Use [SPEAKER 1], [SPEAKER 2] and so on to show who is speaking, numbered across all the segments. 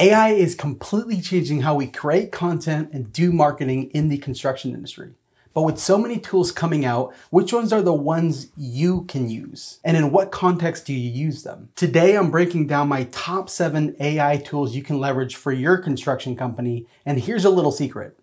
[SPEAKER 1] AI is completely changing how we create content and do marketing in the construction industry. But with so many tools coming out, which ones are the ones you can use? And in what context do you use them? Today, I'm breaking down my top seven AI tools you can leverage for your construction company. And here's a little secret.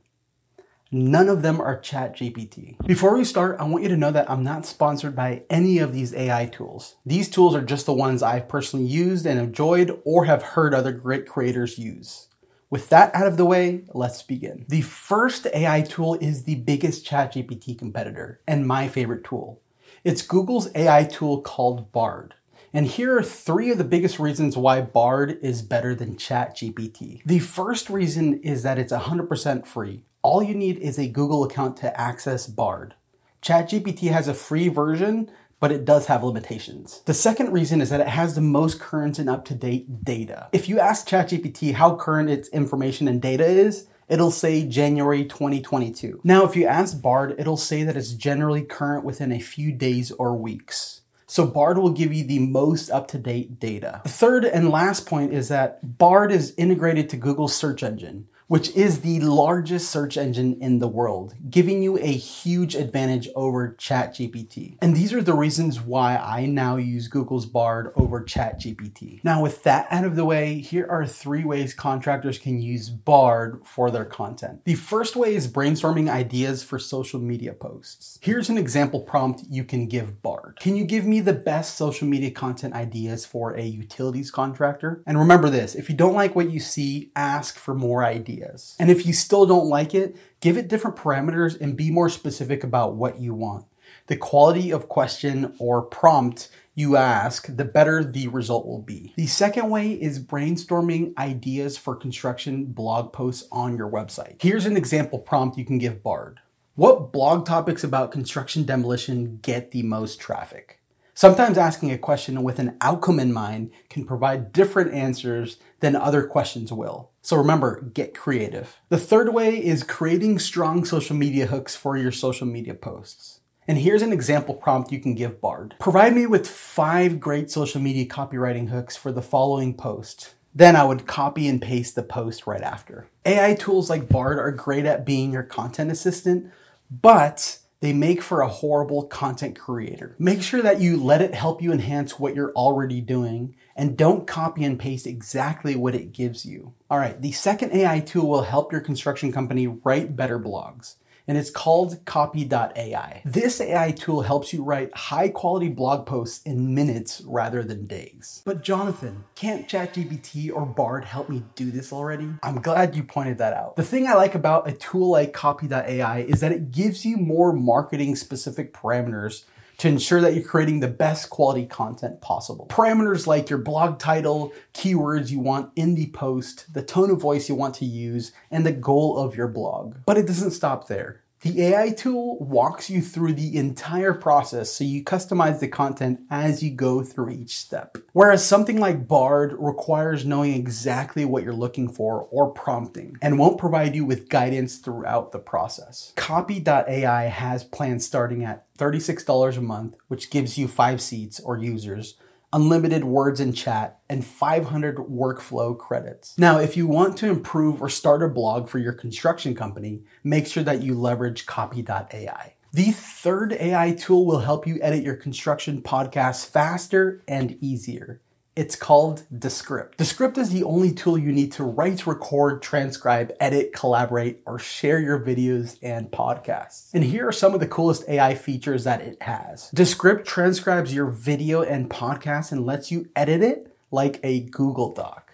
[SPEAKER 1] None of them are ChatGPT. Before we start, I want you to know that I'm not sponsored by any of these AI tools. These tools are just the ones I've personally used and enjoyed or have heard other great creators use. With that out of the way, let's begin. The first AI tool is the biggest ChatGPT competitor and my favorite tool. It's Google's AI tool called Bard. And here are three of the biggest reasons why Bard is better than ChatGPT. The first reason is that it's 100% free all you need is a Google account to access Bard. ChatGPT has a free version, but it does have limitations. The second reason is that it has the most current and up to date data. If you ask ChatGPT how current its information and data is, it'll say January 2022. Now, if you ask Bard, it'll say that it's generally current within a few days or weeks. So Bard will give you the most up-to-date data. The third and last point is that Bard is integrated to Google's search engine which is the largest search engine in the world, giving you a huge advantage over ChatGPT. And these are the reasons why I now use Google's Bard over ChatGPT. Now, with that out of the way, here are three ways contractors can use Bard for their content. The first way is brainstorming ideas for social media posts. Here's an example prompt you can give Bard. Can you give me the best social media content ideas for a utilities contractor? And remember this, if you don't like what you see, ask for more ideas ideas. And if you still don't like it, give it different parameters and be more specific about what you want. The quality of question or prompt you ask, the better the result will be. The second way is brainstorming ideas for construction blog posts on your website. Here's an example prompt you can give Bard. What blog topics about construction demolition get the most traffic? Sometimes asking a question with an outcome in mind can provide different answers than other questions will. So remember, get creative. The third way is creating strong social media hooks for your social media posts. And here's an example prompt you can give Bard. Provide me with five great social media copywriting hooks for the following post. Then I would copy and paste the post right after. AI tools like Bard are great at being your content assistant, but they make for a horrible content creator. Make sure that you let it help you enhance what you're already doing and don't copy and paste exactly what it gives you. All right, the second AI tool will help your construction company write better blogs and it's called copy.ai. This AI tool helps you write high quality blog posts in minutes rather than days. But Jonathan, can't ChatGPT or Bard help me do this already? I'm glad you pointed that out. The thing I like about a tool like copy.ai is that it gives you more marketing specific parameters to ensure that you're creating the best quality content possible. Parameters like your blog title, keywords you want in the post, the tone of voice you want to use, and the goal of your blog. But it doesn't stop there. The AI tool walks you through the entire process so you customize the content as you go through each step. Whereas something like Bard requires knowing exactly what you're looking for or prompting and won't provide you with guidance throughout the process. Copy.ai has plans starting at $36 a month, which gives you five seats or users unlimited words in chat, and 500 workflow credits. Now, if you want to improve or start a blog for your construction company, make sure that you leverage copy.ai. The third AI tool will help you edit your construction podcast faster and easier. It's called Descript. Descript is the only tool you need to write, record, transcribe, edit, collaborate, or share your videos and podcasts. And here are some of the coolest AI features that it has. Descript transcribes your video and podcast and lets you edit it like a Google Doc.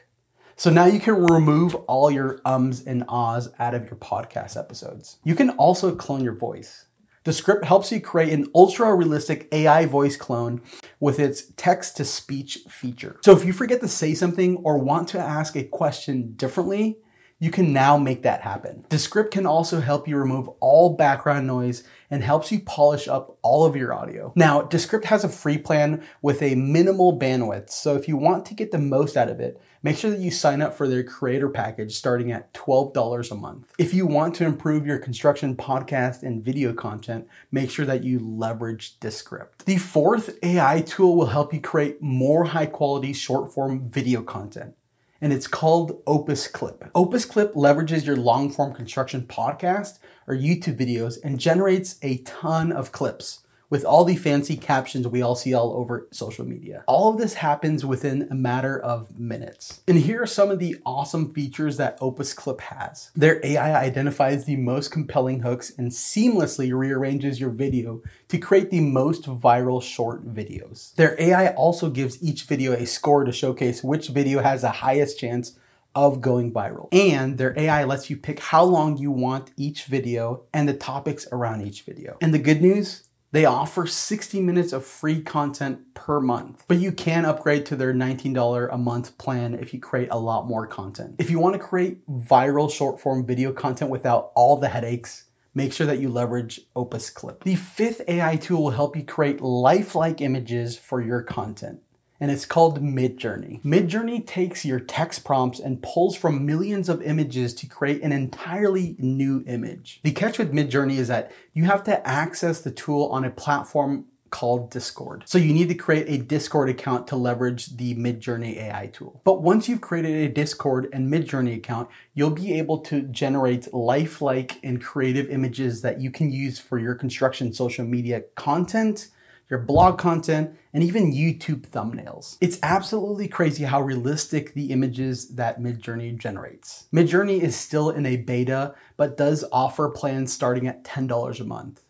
[SPEAKER 1] So now you can remove all your ums and ahs out of your podcast episodes. You can also clone your voice. Descript helps you create an ultra realistic AI voice clone with its text to speech feature. So if you forget to say something or want to ask a question differently, you can now make that happen. Descript can also help you remove all background noise and helps you polish up all of your audio. Now, Descript has a free plan with a minimal bandwidth, so if you want to get the most out of it, make sure that you sign up for their creator package starting at $12 a month. If you want to improve your construction podcast and video content, make sure that you leverage Descript. The fourth AI tool will help you create more high quality short form video content and it's called Opus Clip. Opus Clip leverages your long form construction podcast or YouTube videos and generates a ton of clips with all the fancy captions we all see all over social media. All of this happens within a matter of minutes. And here are some of the awesome features that Opus Clip has. Their AI identifies the most compelling hooks and seamlessly rearranges your video to create the most viral short videos. Their AI also gives each video a score to showcase which video has the highest chance of going viral. And their AI lets you pick how long you want each video and the topics around each video. And the good news, they offer 60 minutes of free content per month, but you can upgrade to their $19 a month plan if you create a lot more content. If you want to create viral short form video content without all the headaches, make sure that you leverage Opus Clip. The fifth AI tool will help you create lifelike images for your content and it's called Midjourney. Midjourney takes your text prompts and pulls from millions of images to create an entirely new image. The catch with Midjourney is that you have to access the tool on a platform called Discord. So you need to create a Discord account to leverage the Midjourney AI tool. But once you've created a Discord and Midjourney account, you'll be able to generate lifelike and creative images that you can use for your construction social media content your blog content, and even YouTube thumbnails. It's absolutely crazy how realistic the images that Midjourney generates. Midjourney is still in a beta, but does offer plans starting at $10 a month.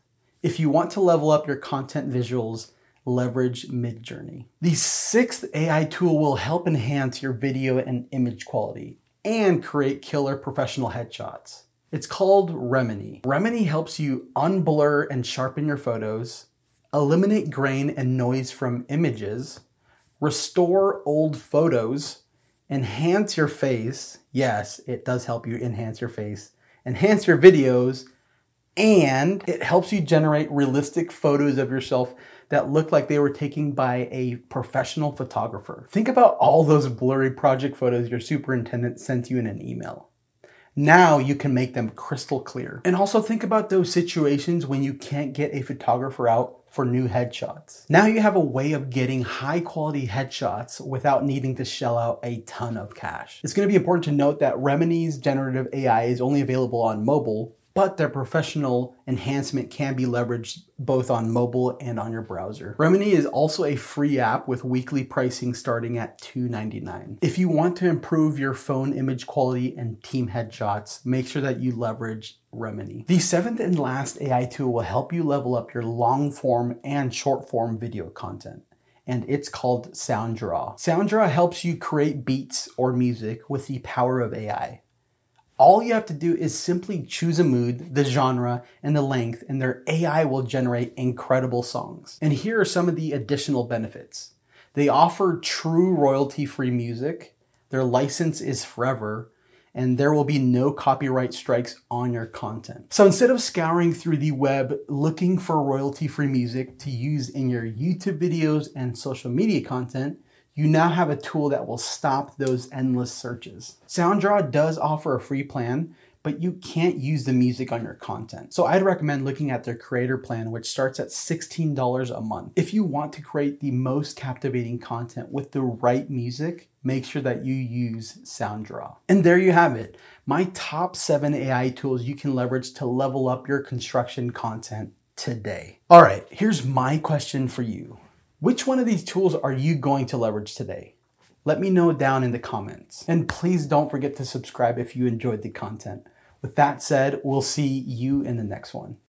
[SPEAKER 1] If you want to level up your content visuals, leverage Midjourney. The sixth AI tool will help enhance your video and image quality and create killer professional headshots. It's called Remini. Remini helps you unblur and sharpen your photos, eliminate grain and noise from images, restore old photos, enhance your face. Yes, it does help you enhance your face, enhance your videos, and it helps you generate realistic photos of yourself that look like they were taken by a professional photographer. Think about all those blurry project photos your superintendent sent you in an email. Now you can make them crystal clear. And also think about those situations when you can't get a photographer out for new headshots. Now you have a way of getting high quality headshots without needing to shell out a ton of cash. It's to be important to note that Remini's generative AI is only available on mobile, but their professional enhancement can be leveraged both on mobile and on your browser. Remini is also a free app with weekly pricing starting at $2.99. If you want to improve your phone image quality and team headshots, make sure that you leverage Remini. The seventh and last AI tool will help you level up your long form and short form video content and it's called SoundDraw. SoundDraw helps you create beats or music with the power of AI. All you have to do is simply choose a mood, the genre, and the length, and their AI will generate incredible songs. And here are some of the additional benefits. They offer true royalty free music, their license is forever, and there will be no copyright strikes on your content. So instead of scouring through the web looking for royalty free music to use in your YouTube videos and social media content, you now have a tool that will stop those endless searches. SoundDraw does offer a free plan, but you can't use the music on your content. So I'd recommend looking at their creator plan, which starts at $16 a month. If you want to create the most captivating content with the right music, make sure that you use SoundDraw. And there you have it. My top seven AI tools you can leverage to level up your construction content today. All right, here's my question for you. Which one of these tools are you going to leverage today? Let me know down in the comments. And please don't forget to subscribe if you enjoyed the content. With that said, we'll see you in the next one.